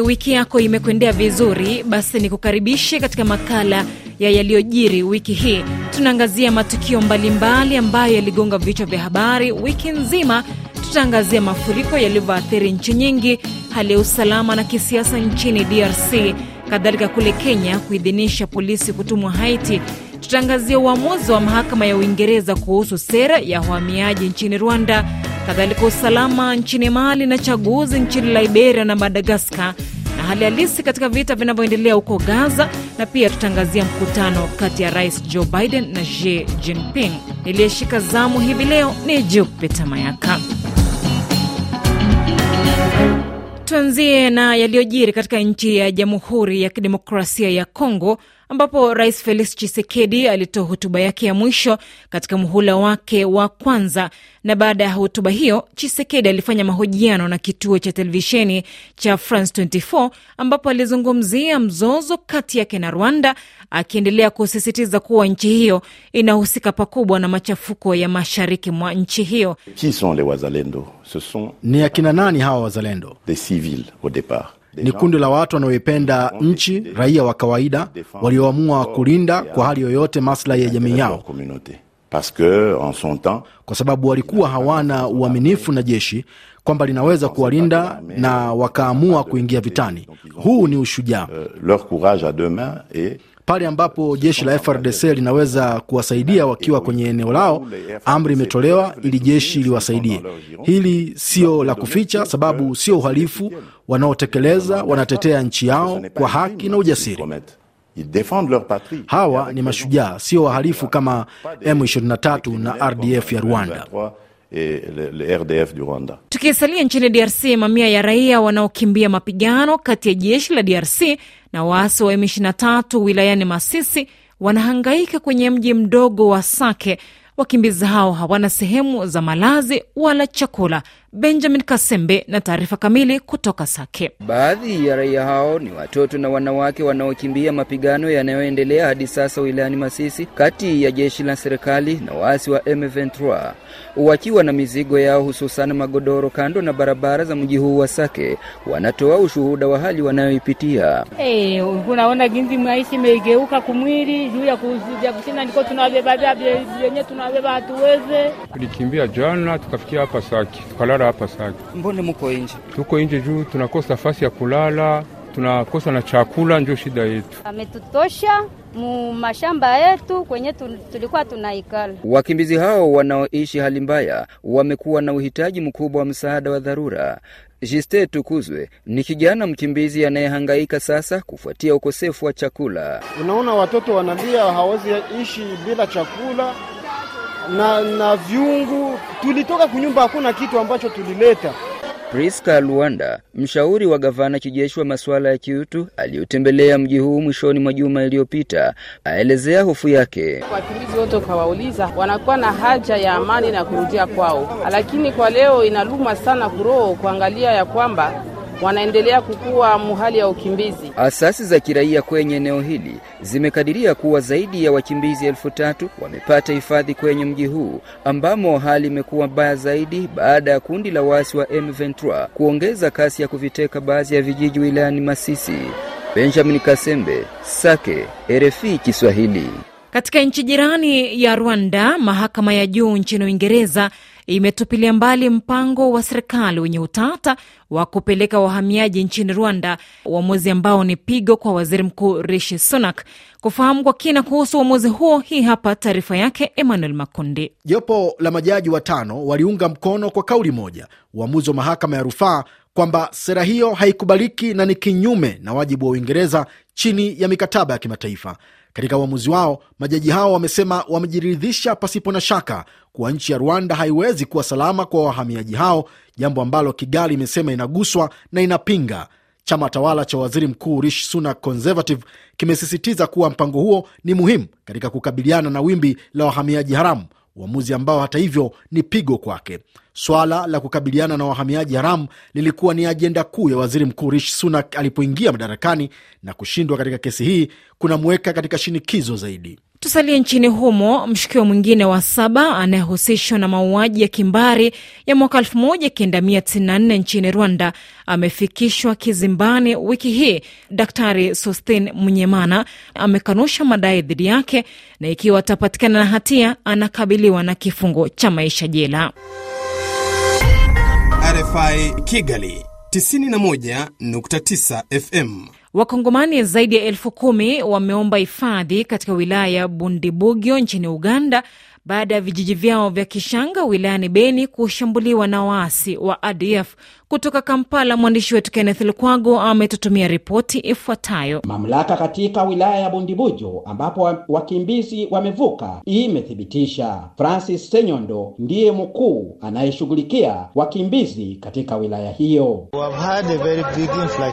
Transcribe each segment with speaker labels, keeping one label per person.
Speaker 1: Wiki yako imekwendea vizuri. Basi ni kukaribishe katika makala ya yaliyojiri wiki hii. Tunaangazia matukio mbalimbali ambayo yaligonga vichwa vya habari wiki nzima. Tutaangazia mafuriko yalivyoathiri nchi nyingi, hali ya usalama na kisiasa nchini DRC, kadhalika kule Kenya kuidhinisha polisi kutumwa Haiti. Tutaangazia uamuzi wa mahakama ya Uingereza kuhusu sera ya uhamiaji nchini Rwanda, kadhalika usalama nchini Mali na chaguzi nchini Liberia na Madagaskar, na hali halisi katika vita vinavyoendelea huko Gaza, na pia tutaangazia mkutano kati ya Rais Joe Biden na Xi Jinping. Niliyeshika zamu hivi leo ni Jupita Mayaka. Tuanzie na yaliyojiri katika nchi ya Jamhuri ya Kidemokrasia ya Kongo ambapo Rais Felix Tshisekedi alitoa hotuba yake ya mwisho katika muhula wake wa kwanza. Na baada ya hotuba hiyo, Tshisekedi alifanya mahojiano na kituo cha televisheni cha France 24 ambapo alizungumzia mzozo kati yake na Rwanda, akiendelea kusisitiza kuwa nchi hiyo inahusika pakubwa na machafuko ya mashariki mwa nchi hiyo.
Speaker 2: Qui sont les wazalendo? Ce sont
Speaker 3: Ni akina nani hawa wazalendo?
Speaker 2: des civils au départ.
Speaker 3: Ni kundi la watu wanaoipenda nchi, raia wa kawaida walioamua kulinda kwa hali yoyote maslahi ya jamii yao, kwa sababu walikuwa hawana uaminifu na jeshi kwamba linaweza kuwalinda na wakaamua kuingia vitani. Huu ni ushujaa. Pale ambapo jeshi la FRDC linaweza kuwasaidia wakiwa kwenye eneo lao, amri imetolewa ili jeshi liwasaidie. Hili sio la kuficha, sababu sio uhalifu wanaotekeleza, wanatetea nchi yao kwa haki na ujasiri. Hawa ni mashujaa, sio wahalifu kama M23 na RDF ya Rwanda.
Speaker 2: Le, le RDF du Rwanda.
Speaker 1: Tukisalia nchini DRC, mamia ya raia wanaokimbia mapigano kati ya jeshi la DRC na waasi wa M23 wilayani Masisi wanahangaika kwenye mji mdogo wa Sake. Wakimbizi hao hawana sehemu za malazi wala chakula. Benjamin Kasembe na taarifa kamili kutoka Sake.
Speaker 4: Baadhi ya raia hao ni watoto na wanawake wanaokimbia mapigano yanayoendelea hadi sasa wilayani Masisi kati ya jeshi la serikali na waasi wa M23 wakiwa na mizigo yao hususan magodoro kando na barabara za mji huu wa Sake. Wanatoa ushuhuda wa hali wanayoipitia.
Speaker 5: Hey, unaona ginzi maisha imegeuka kumwili juu ya kuja kushinda ndiko tunawabeba vyenye tunawabeba, hatuweze.
Speaker 6: Tulikimbia jana tukafikia hapa Sake tukalala hapa Saki.
Speaker 4: Mbone muko nje?
Speaker 6: Tuko nje juu tunakosa nafasi ya kulala, tunakosa na chakula, ndio shida yetu.
Speaker 7: ametutosha mu mashamba yetu kwenye tulikuwa tunaikala.
Speaker 4: Wakimbizi hao wanaoishi hali mbaya wamekuwa na uhitaji mkubwa wa msaada wa dharura. Jiste Tukuzwe ni kijana mkimbizi anayehangaika sasa kufuatia ukosefu wa chakula.
Speaker 8: Unaona watoto wanalia, hawezi ishi bila chakula na na vyungu. Tulitoka kunyumba, hakuna kitu ambacho tulileta.
Speaker 4: Priska Luanda, mshauri wa gavana kijeshi wa masuala ya kiutu aliyotembelea mji huu mwishoni mwa juma iliyopita, aelezea hofu yake.
Speaker 9: Wakimbizi wote ukawauliza, wanakuwa na haja ya amani na kurudia kwao, lakini kwa leo inaluma sana kuroho kuangalia ya kwamba wanaendelea kukua muhali ya ukimbizi.
Speaker 4: Asasi za kiraia kwenye eneo hili zimekadiria kuwa zaidi ya wakimbizi elfu tatu wamepata hifadhi kwenye mji huu ambamo hali imekuwa mbaya zaidi baada ya kundi la waasi wa M23 kuongeza kasi ya kuviteka baadhi ya vijiji wilayani Masisi. Benjamin Kasembe, Sake, RFI Kiswahili.
Speaker 1: Katika nchi jirani ya Rwanda, mahakama ya juu nchini Uingereza imetupilia mbali mpango wa serikali wenye utata wa kupeleka wahamiaji nchini Rwanda, uamuzi ambao ni pigo kwa waziri mkuu Rishi Sunak. Kufahamu kwa kina kuhusu uamuzi huo, hii hapa taarifa yake Emmanuel Makundi.
Speaker 3: Jopo la majaji watano waliunga mkono kwa kauli moja uamuzi wa mahakama ya rufaa kwamba sera hiyo haikubaliki na ni kinyume na wajibu wa Uingereza chini ya mikataba ya kimataifa. Katika uamuzi wao, majaji hao wamesema wamejiridhisha pasipo na shaka kuwa nchi ya Rwanda haiwezi kuwa salama kwa wahamiaji hao, jambo ambalo Kigali imesema inaguswa na inapinga. Chama tawala cha waziri mkuu Rishi Sunak Conservative kimesisitiza kuwa mpango huo ni muhimu katika kukabiliana na wimbi la wahamiaji haramu, uamuzi ambao hata hivyo ni pigo kwake. Swala la kukabiliana na wahamiaji haramu lilikuwa ni ajenda kuu ya waziri mkuu Rishi Sunak alipoingia madarakani, na kushindwa katika kesi hii kunamweka katika shinikizo zaidi.
Speaker 1: Tusalie nchini humo. Mshukiwa mwingine wa saba anayehusishwa na mauaji ya kimbari ya mwaka 1994 nchini Rwanda amefikishwa kizimbani wiki hii. Daktari Sostin Mnyemana amekanusha madai dhidi yake, na ikiwa atapatikana na hatia anakabiliwa na kifungo cha maisha jela.
Speaker 10: RFI Kigali 91.9 FM.
Speaker 1: Wakongomani zaidi ya elfu kumi wameomba hifadhi katika wilaya ya Bundibugyo nchini Uganda baada ya vijiji vyao vya Kishanga wilayani Beni kushambuliwa na waasi wa ADF. Kutoka Kampala, mwandishi wetu Kenneth Lukwago ametutumia ripoti ifuatayo.
Speaker 11: Mamlaka katika wilaya ya Bundibujo ambapo wakimbizi wamevuka imethibitisha. Francis Senyondo ndiye mkuu anayeshughulikia wakimbizi katika wilaya hiyo.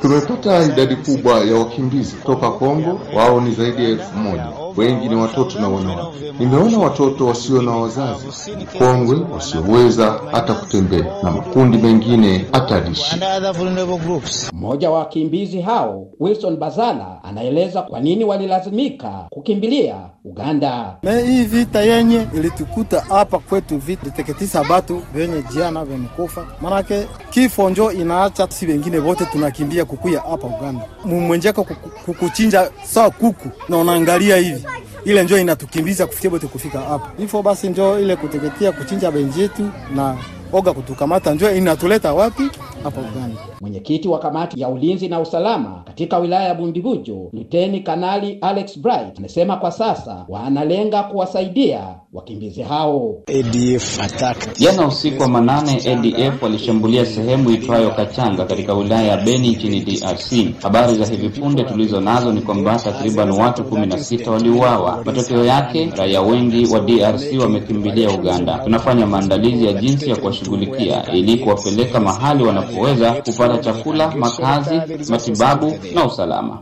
Speaker 12: Tumepata idadi kubwa ya wakimbizi kutoka Kongo, wao ni zaidi ya elfu moja. Wengi ni watoto na wanawake. Nimeona watoto wasio na wazazi, mkongwe, wasioweza hata kutembea, na makundi mengine hatarishi.
Speaker 11: Mmoja wa wakimbizi hao Wilson Bazala anaeleza kwa nini walilazimika kukimbilia Uganda.
Speaker 8: Me hii vita yenye ilitukuta hapa kwetu, vita liteketisa batu venye jiana vemekufa, manake kifo njo inaacha si wengine vote tunakimbia kukuya hapa Uganda. Mumwenjeko kukuchinja saa kuku na unaangalia hivi ile njo inatukimbiza kufikia bote kufika hapa hivyo. Basi njo ile kuteketia kuchinja benjetu na oga kutukamata njo inatuleta wapi? Hapa Uganda.
Speaker 11: Mwenyekiti wa kamati ya ulinzi na usalama katika wilaya ya Bundibujo, Luteni Kanali Alex Bright, amesema kwa sasa wanalenga kuwasaidia wakimbizi hao.
Speaker 13: Jana usiku wa manane, ADF walishambulia sehemu itwayo Kachanga katika wilaya ya Beni nchini DRC. Habari za hivi punde tulizo nazo ni kwamba takriban watu kumi na sita waliuawa. Matokeo yake raia wengi wa DRC wamekimbilia Uganda. Tunafanya maandalizi ya jinsi ya kuwashughulikia ili kuwapeleka mahali wanapoweza kupata chakula, makazi, matibabu na usalama.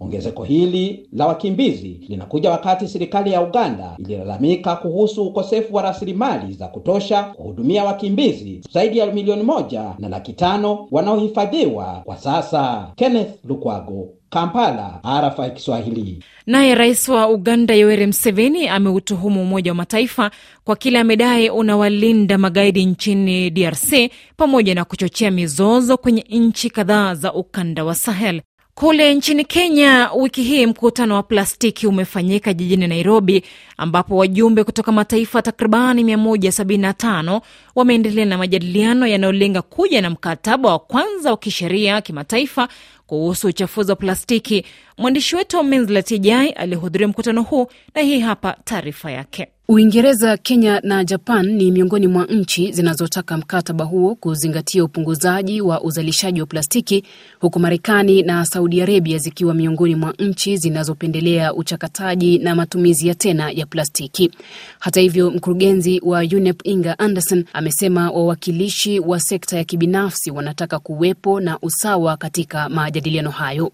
Speaker 11: Ongezeko hili la wakimbizi linakuja wakati serikali ya Uganda ililalamika kuhusu ukosefu wa rasilimali za kutosha kuhudumia wakimbizi zaidi ya milioni moja na laki tano wanaohifadhiwa kwa sasa. Kenneth Lukwago, Kampala, RFI Kiswahili.
Speaker 1: Naye rais wa Uganda Yoweri Museveni ameutuhumu Umoja wa Mataifa kwa kile amedai unawalinda magaidi nchini DRC pamoja na kuchochea mizozo kwenye nchi kadhaa za ukanda wa Sahel. Kule nchini Kenya, wiki hii mkutano wa plastiki umefanyika jijini Nairobi, ambapo wajumbe kutoka mataifa takribani 175 wameendelea na majadiliano yanayolenga kuja na mkataba wa kwanza wa kisheria kimataifa kuhusu uchafuzi wa plastiki. Mwandishi wetu Menzla Tijai alihudhuria mkutano huu na hii hapa taarifa yake.
Speaker 14: Uingereza, Kenya na Japan ni miongoni mwa nchi zinazotaka mkataba huo kuzingatia upunguzaji wa uzalishaji wa plastiki, huku Marekani na Saudi Arabia zikiwa miongoni mwa nchi zinazopendelea uchakataji na matumizi ya tena ya plastiki. Hata hivyo, mkurugenzi wa UNEP Inga Anderson amesema wawakilishi wa sekta ya kibinafsi wanataka kuwepo na usawa katika majadiliano hayo.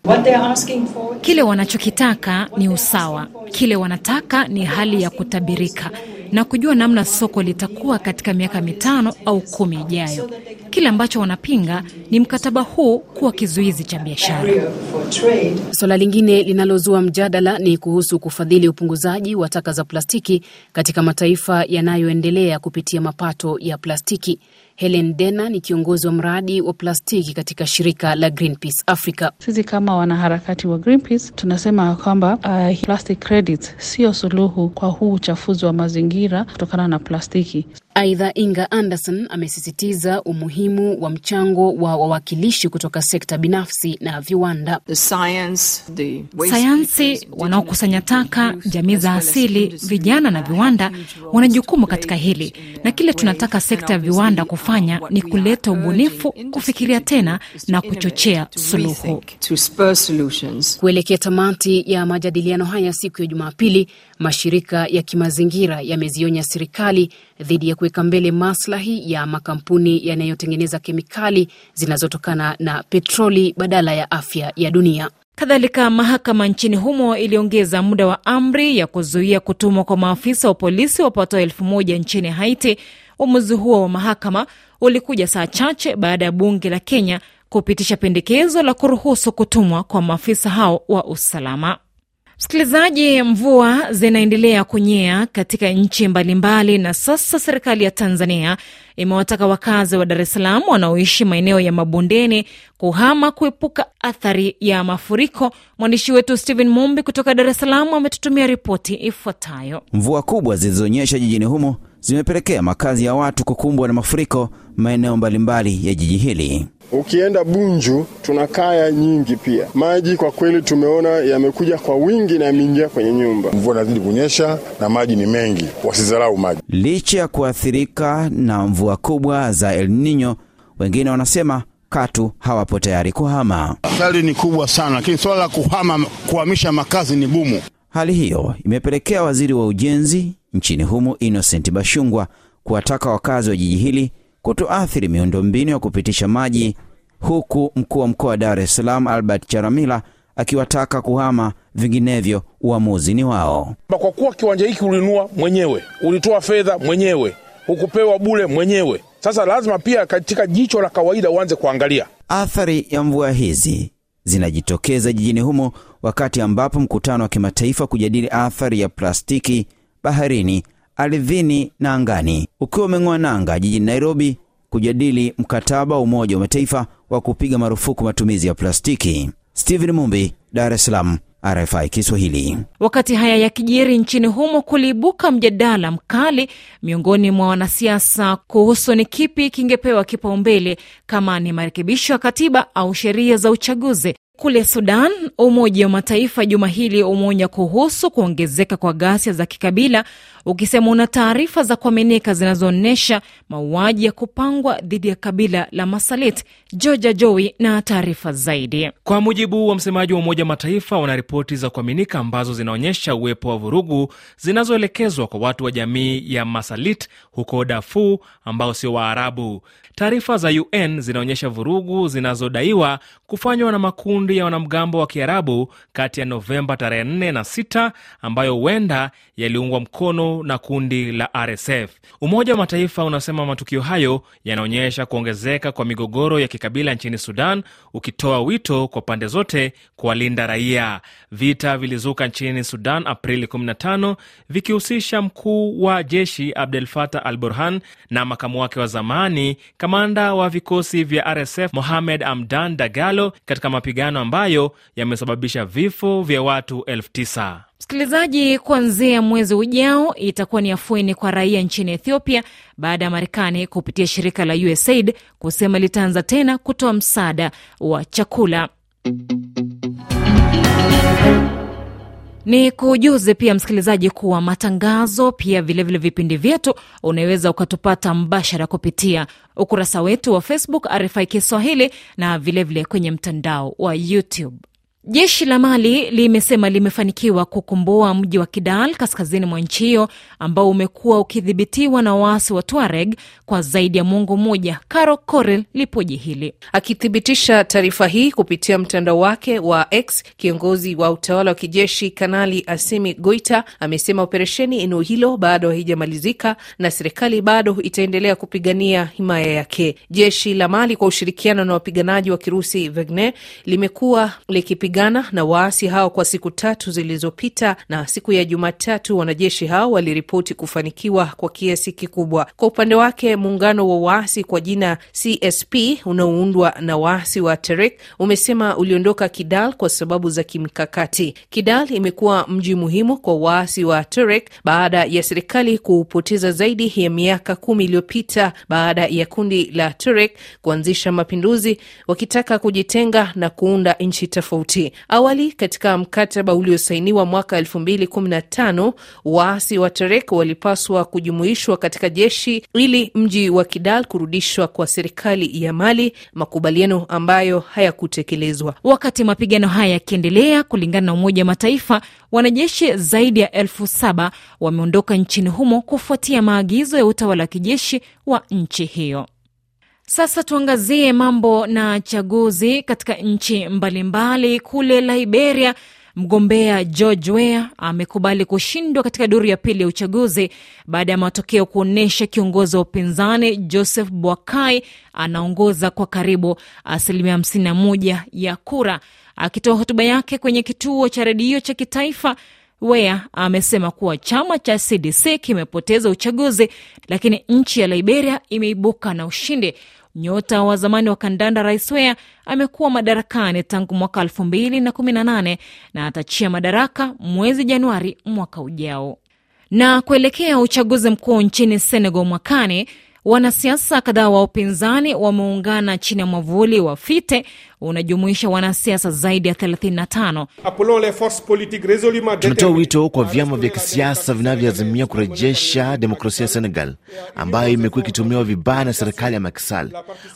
Speaker 1: Kile wanachokitaka ni usawa, kile wanataka ni hali ya kutabirika na kujua namna soko litakuwa katika miaka mitano au kumi ijayo. Kile ambacho wanapinga ni mkataba huu kuwa kizuizi cha biashara.
Speaker 14: Suala lingine linalozua mjadala ni kuhusu kufadhili upunguzaji wa taka za plastiki katika mataifa yanayoendelea kupitia mapato ya plastiki. Helen Dena ni kiongozi wa mradi wa plastiki katika shirika la Greenpeace Africa.
Speaker 15: Sisi kama wanaharakati wa Greenpeace tunasema kwamba uh, plastic credits sio suluhu kwa huu uchafuzi wa mazingira kutokana na plastiki.
Speaker 14: Aidha, Inga Anderson amesisitiza umuhimu wa mchango wa wawakilishi kutoka sekta binafsi na viwanda.
Speaker 1: Sayansi, wanaokusanya taka, jamii za asili, vijana na viwanda wana jukumu katika hili, na kile tunataka sekta ya viwanda kufanya ni kuleta ubunifu, kufikiria tena na kuchochea suluhu.
Speaker 14: Kuelekea tamati ya majadiliano haya siku ya Jumapili, mashirika ya kimazingira yamezionya serikali dhidi ya kuweka mbele maslahi ya makampuni yanayotengeneza kemikali zinazotokana na petroli badala ya afya ya dunia.
Speaker 1: Kadhalika, mahakama nchini humo iliongeza muda wa amri ya kuzuia kutumwa kwa maafisa wa polisi wapatao elfu moja nchini Haiti. Uamuzi huo wa mahakama ulikuja saa chache baada ya bunge la Kenya kupitisha pendekezo la kuruhusu kutumwa kwa maafisa hao wa usalama. Msikilizaji, mvua zinaendelea kunyea katika nchi mbalimbali, na sasa serikali ya Tanzania imewataka wakazi wa Dar es Salaam wanaoishi maeneo ya mabondeni kuhama kuepuka athari ya mafuriko. Mwandishi wetu Stephen Mumbi kutoka Dar es Salaam ametutumia ripoti ifuatayo.
Speaker 16: Mvua kubwa zilizonyesha jijini humo zimepelekea makazi ya watu kukumbwa na mafuriko maeneo mbalimbali ya jiji hili.
Speaker 17: Ukienda Bunju tuna kaya nyingi pia. Maji kwa kweli tumeona yamekuja kwa wingi na yameingia kwenye nyumba.
Speaker 18: Mvua inazidi kunyesha na maji ni mengi, wasidharau maji.
Speaker 16: Licha ya kuathirika na mvua kubwa za El Nino, wengine wanasema katu hawapo tayari kuhama.
Speaker 18: Athari ni kubwa sana, lakini swala la kuhama, kuhamisha makazi ni gumu.
Speaker 16: Hali hiyo imepelekea waziri wa ujenzi nchini humo Innocent Bashungwa kuwataka wakazi wa jiji hili kutoathiri miundombinu ya kupitisha maji, huku mkuu wa mkoa wa Dar es Salaam Albert Charamila akiwataka kuhama, vinginevyo uamuzi ni wao.
Speaker 19: Kwa kuwa kiwanja hiki ulinunua mwenyewe, ulitoa fedha mwenyewe, hukupewa bure mwenyewe, sasa lazima pia katika jicho la kawaida uanze kuangalia
Speaker 16: athari ya mvua hizi zinajitokeza jijini humo wakati ambapo mkutano wa kimataifa kujadili athari ya plastiki baharini, ardhini na angani ukiwa umeng'oa nanga jijini Nairobi kujadili mkataba wa Umoja wa Mataifa wa kupiga marufuku matumizi ya plastiki. Stephen Mumbi, Dar es Salaam, RFI Kiswahili.
Speaker 1: Wakati haya yakijiri nchini humo, kuliibuka mjadala mkali miongoni mwa wanasiasa kuhusu ni kipi kingepewa kipaumbele, kama ni marekebisho ya katiba au sheria za uchaguzi. Kule Sudan, Umoja wa Mataifa juma hili umeonya kuhusu kuongezeka kwa ghasia za kikabila, ukisema una taarifa za kuaminika zinazoonyesha mauaji ya kupangwa dhidi ya kabila la Masalit. Georgia Joey na taarifa zaidi.
Speaker 20: Kwa mujibu wa msemaji wa Umoja wa Mataifa, wana ripoti za kuaminika ambazo zinaonyesha uwepo wa vurugu zinazoelekezwa kwa watu wa jamii ya Masalit huko Darfur ambao sio Waarabu. Taarifa za UN zinaonyesha vurugu zinazodaiwa kufanywa na makundi ya wanamgambo wa Kiarabu kati ya Novemba tarehe 4 na 6 ambayo huenda yaliungwa mkono na kundi la RSF. Umoja wa Mataifa unasema matukio hayo yanaonyesha kuongezeka kwa migogoro ya kikabila nchini Sudan, ukitoa wito kwa pande zote kuwalinda raia. Vita vilizuka nchini Sudan Aprili 15 vikihusisha mkuu wa jeshi Abdel Fattah al Burhan na makamu wake wa zamani kamanda wa vikosi vya RSF Mohamed Amdan Dagalo katika mapigano ambayo yamesababisha vifo vya watu elfu tisa.
Speaker 1: Msikilizaji, kuanzia mwezi ujao itakuwa ni afueni kwa raia nchini Ethiopia baada ya Marekani kupitia shirika la USAID kusema litaanza tena kutoa msaada wa chakula. Ni kujuze pia msikilizaji kuwa matangazo pia vilevile vipindi vyetu unaweza ukatupata mbashara kupitia ukurasa wetu wa Facebook RFI Kiswahili na vilevile vile kwenye mtandao wa YouTube. Jeshi la Mali limesema limefanikiwa kukomboa mji wa Kidal kaskazini mwa nchi hiyo ambao umekuwa ukidhibitiwa na waasi wa Tuareg kwa zaidi ya mwongo mmoja. Caro Corel lipoje hili.
Speaker 21: Akithibitisha taarifa hii kupitia mtandao wake wa X, kiongozi wa utawala wa kijeshi Kanali Asimi Goita amesema operesheni eneo hilo bado haijamalizika na serikali bado itaendelea kupigania himaya yake. Jeshi la Mali kwa ushirikiano na wapiganaji wa Kirusi Wagner limekuwa likipiga na waasi hao kwa siku tatu zilizopita, na siku ya Jumatatu wanajeshi hao waliripoti kufanikiwa kwa kiasi kikubwa. Kwa upande wake, muungano wa waasi kwa jina CSP unaoundwa na waasi wa Terek umesema uliondoka Kidal kwa sababu za kimkakati. Kidal imekuwa mji muhimu kwa waasi wa Terek baada ya serikali kuupoteza zaidi ya miaka kumi iliyopita baada ya kundi la Terek kuanzisha mapinduzi wakitaka kujitenga na kuunda nchi tofauti. Awali katika mkataba uliosainiwa mwaka 2015 waasi wa Terek walipaswa kujumuishwa katika jeshi ili mji wa Kidal kurudishwa kwa serikali ya Mali, makubaliano ambayo hayakutekelezwa.
Speaker 1: Wakati mapigano haya yakiendelea, kulingana na Umoja wa Mataifa, wanajeshi zaidi ya elfu saba wameondoka nchini humo kufuatia maagizo ya utawala wa kijeshi wa nchi hiyo. Sasa tuangazie mambo na chaguzi katika nchi mbalimbali. Kule Liberia, mgombea George Weah amekubali kushindwa katika duru ya pili ya uchaguzi baada ya matokeo kuonyesha kiongozi wa upinzani Joseph Boakai anaongoza kwa karibu asilimia 51 ya kura. Akitoa hotuba yake kwenye kituo cha redio cha kitaifa, Weah amesema kuwa chama cha CDC kimepoteza uchaguzi, lakini nchi ya Liberia imeibuka na ushindi. Nyota wa zamani wa kandanda Rais Weah amekuwa madarakani tangu mwaka 2018 na atachia madaraka mwezi Januari mwaka ujao. Na kuelekea uchaguzi mkuu nchini Senegal mwakani, wanasiasa kadhaa wa upinzani wameungana chini ya mwavuli wa Fite unajumuisha wanasiasa zaidi ya 35.
Speaker 22: Tunatoa wito kwa vyama vya kisiasa vinavyoazimia kurejesha demokrasia ya Senegal ambayo imekuwa ikitumiwa vibaya na serikali ya Macky Sall,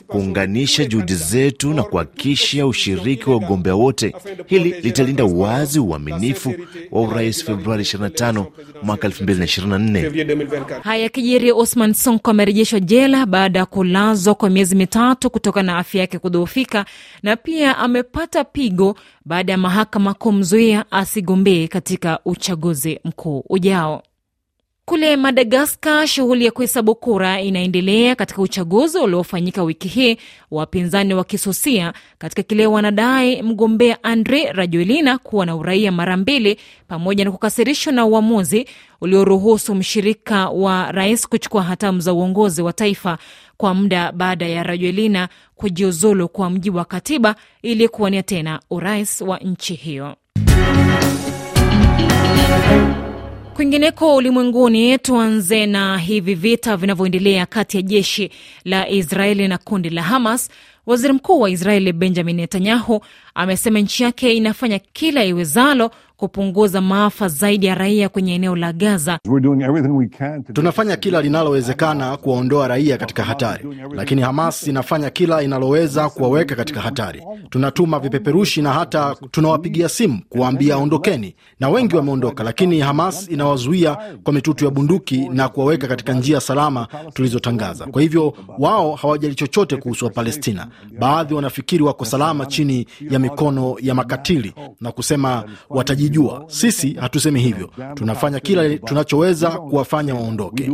Speaker 22: kuunganisha juhudi zetu na kuhakikisha ushiriki wa wagombea wote. Hili litalinda uwazi, uaminifu wa urais Februari 25 mwaka 2024.
Speaker 1: Haya kijiri, Osman Sonko amerejeshwa jela baada ya kulazwa kwa miezi mitatu kutokana na afya yake kudhoofika na pia amepata pigo baada ya mahakama kumzuia asigombee katika uchaguzi mkuu ujao. Kule Madagaskar, shughuli ya kuhesabu kura inaendelea katika uchaguzi uliofanyika wiki hii, wapinzani wakisusia katika kile wanadai mgombea Andre Rajoelina kuwa na uraia mara mbili, pamoja na kukasirishwa na uamuzi ulioruhusu mshirika wa rais kuchukua hatamu za uongozi wa taifa kwa muda baada ya Rajoelina kujiuzulu kwa mjibu wa katiba ili kuwania tena urais wa nchi hiyo. Kwingineko ulimwenguni, tuanze na hivi vita vinavyoendelea kati ya jeshi la Israeli na kundi la Hamas. Waziri mkuu wa Israeli Benjamin Netanyahu amesema nchi yake inafanya kila iwezalo kupunguza maafa zaidi ya raia kwenye eneo la Gaza.
Speaker 3: Tunafanya kila linalowezekana kuwaondoa raia katika hatari, lakini Hamas inafanya kila inaloweza kuwaweka katika hatari. Tunatuma vipeperushi na hata tunawapigia simu kuwaambia ondokeni, na wengi wameondoka, lakini Hamas inawazuia kwa mitutu ya bunduki na kuwaweka katika njia salama tulizotangaza. Kwa hivyo wao hawajali chochote kuhusu Wapalestina. Baadhi wanafikiri wako salama chini ya mikono ya makatili na kusema watajijua. Sisi hatusemi hivyo, tunafanya kila tunachoweza kuwafanya waondoke.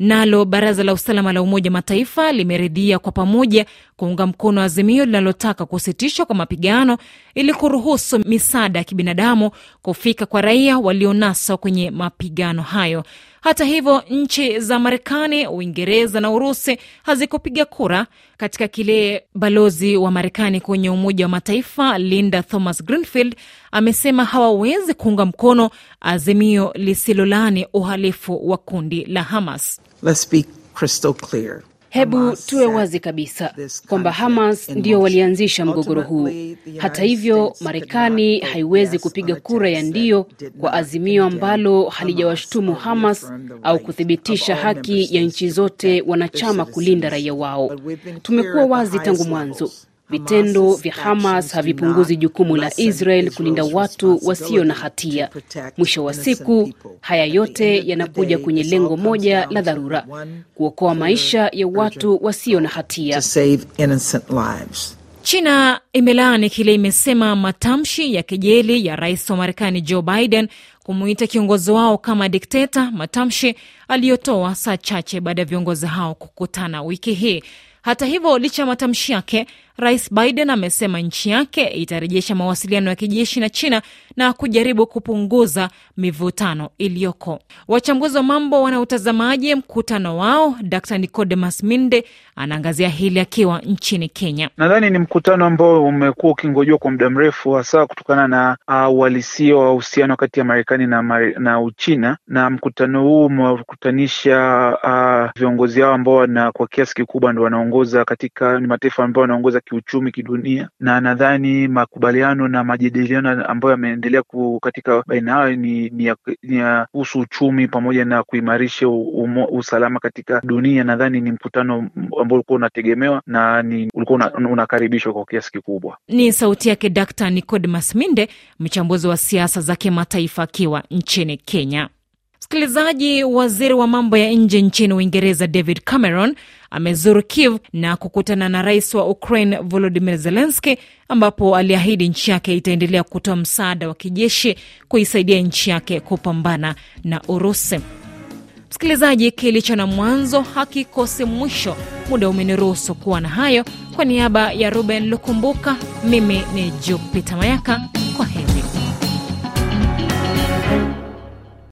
Speaker 1: Nalo baraza la usalama la Umoja Mataifa limeridhia kwa pamoja kuunga mkono azimio linalotaka kusitishwa kwa mapigano ili kuruhusu misaada ya kibinadamu kufika kwa raia walionaswa kwenye mapigano hayo. Hata hivyo, nchi za Marekani, Uingereza na Urusi hazikupiga kura katika kile balozi wa Marekani kwenye Umoja wa Mataifa Linda Thomas Greenfield amesema hawawezi kuunga mkono azimio lisilolani uhalifu wa kundi la Hamas.
Speaker 23: Let's be crystal clear.
Speaker 14: Hebu tuwe wazi kabisa kwamba Hamas ndio walianzisha mgogoro huu. Hata hivyo, Marekani haiwezi kupiga kura ya ndio kwa azimio ambalo halijawashutumu Hamas au kuthibitisha haki ya nchi zote wanachama kulinda raia wao. Tumekuwa wazi tangu mwanzo. Vitendo vya Hamas havipunguzi jukumu la Israel kulinda watu wasio na hatia. Mwisho wa siku, haya yote yanakuja kwenye lengo moja la dharura: kuokoa maisha ya watu wasio na hatia.
Speaker 1: China imelaani kile imesema matamshi ya kejeli ya rais wa Marekani Joe Biden kumuita kiongozi wao kama dikteta, matamshi aliyotoa saa chache baada ya viongozi hao kukutana wiki hii. Hata hivyo, licha ya matamshi yake, rais Biden amesema nchi yake itarejesha mawasiliano ya kijeshi na China na kujaribu kupunguza mivutano iliyoko. Wachambuzi wa mambo wanaotazamaji mkutano wao, Dr Nicodemus Minde anaangazia hili akiwa nchini Kenya.
Speaker 24: Nadhani ni mkutano ambao umekuwa ukingojwa kwa muda mrefu, hasa kutokana na uhalisia uh, wa uhusiano kati ya Marekani na, na Uchina, na mkutano huu umewakutanisha uh, viongozi hao ambao na kwa kiasi kikubwa ndo wanaongoza katika, ni mataifa ambayo wanaongoza kiuchumi kidunia, na nadhani makubaliano na majadiliano ambayo yameendelea katika baina yao ni, ni, ni ya kuhusu uchumi pamoja na kuimarisha usalama katika dunia. Nadhani ni mkutano ambao ulikuwa unategemewa na ni ulikuwa unakaribishwa kwa kiasi kikubwa.
Speaker 1: Ni sauti yake Dr. Nicodemus Minde, mchambuzi wa siasa za kimataifa akiwa nchini Kenya. Msikilizaji, waziri wa mambo ya nje nchini Uingereza David Cameron amezuru Kiev na kukutana na rais wa Ukraine Volodymyr Zelensky, ambapo aliahidi nchi yake itaendelea kutoa msaada wa kijeshi kuisaidia nchi yake kupambana na Urusi. Msikilizaji, kilicho na mwanzo hakikosi mwisho. Muda umeniruhusu kuwa na hayo. Kwa niaba ya Ruben Lukumbuka, mimi ni Jupita Mayaka. Kwa heri.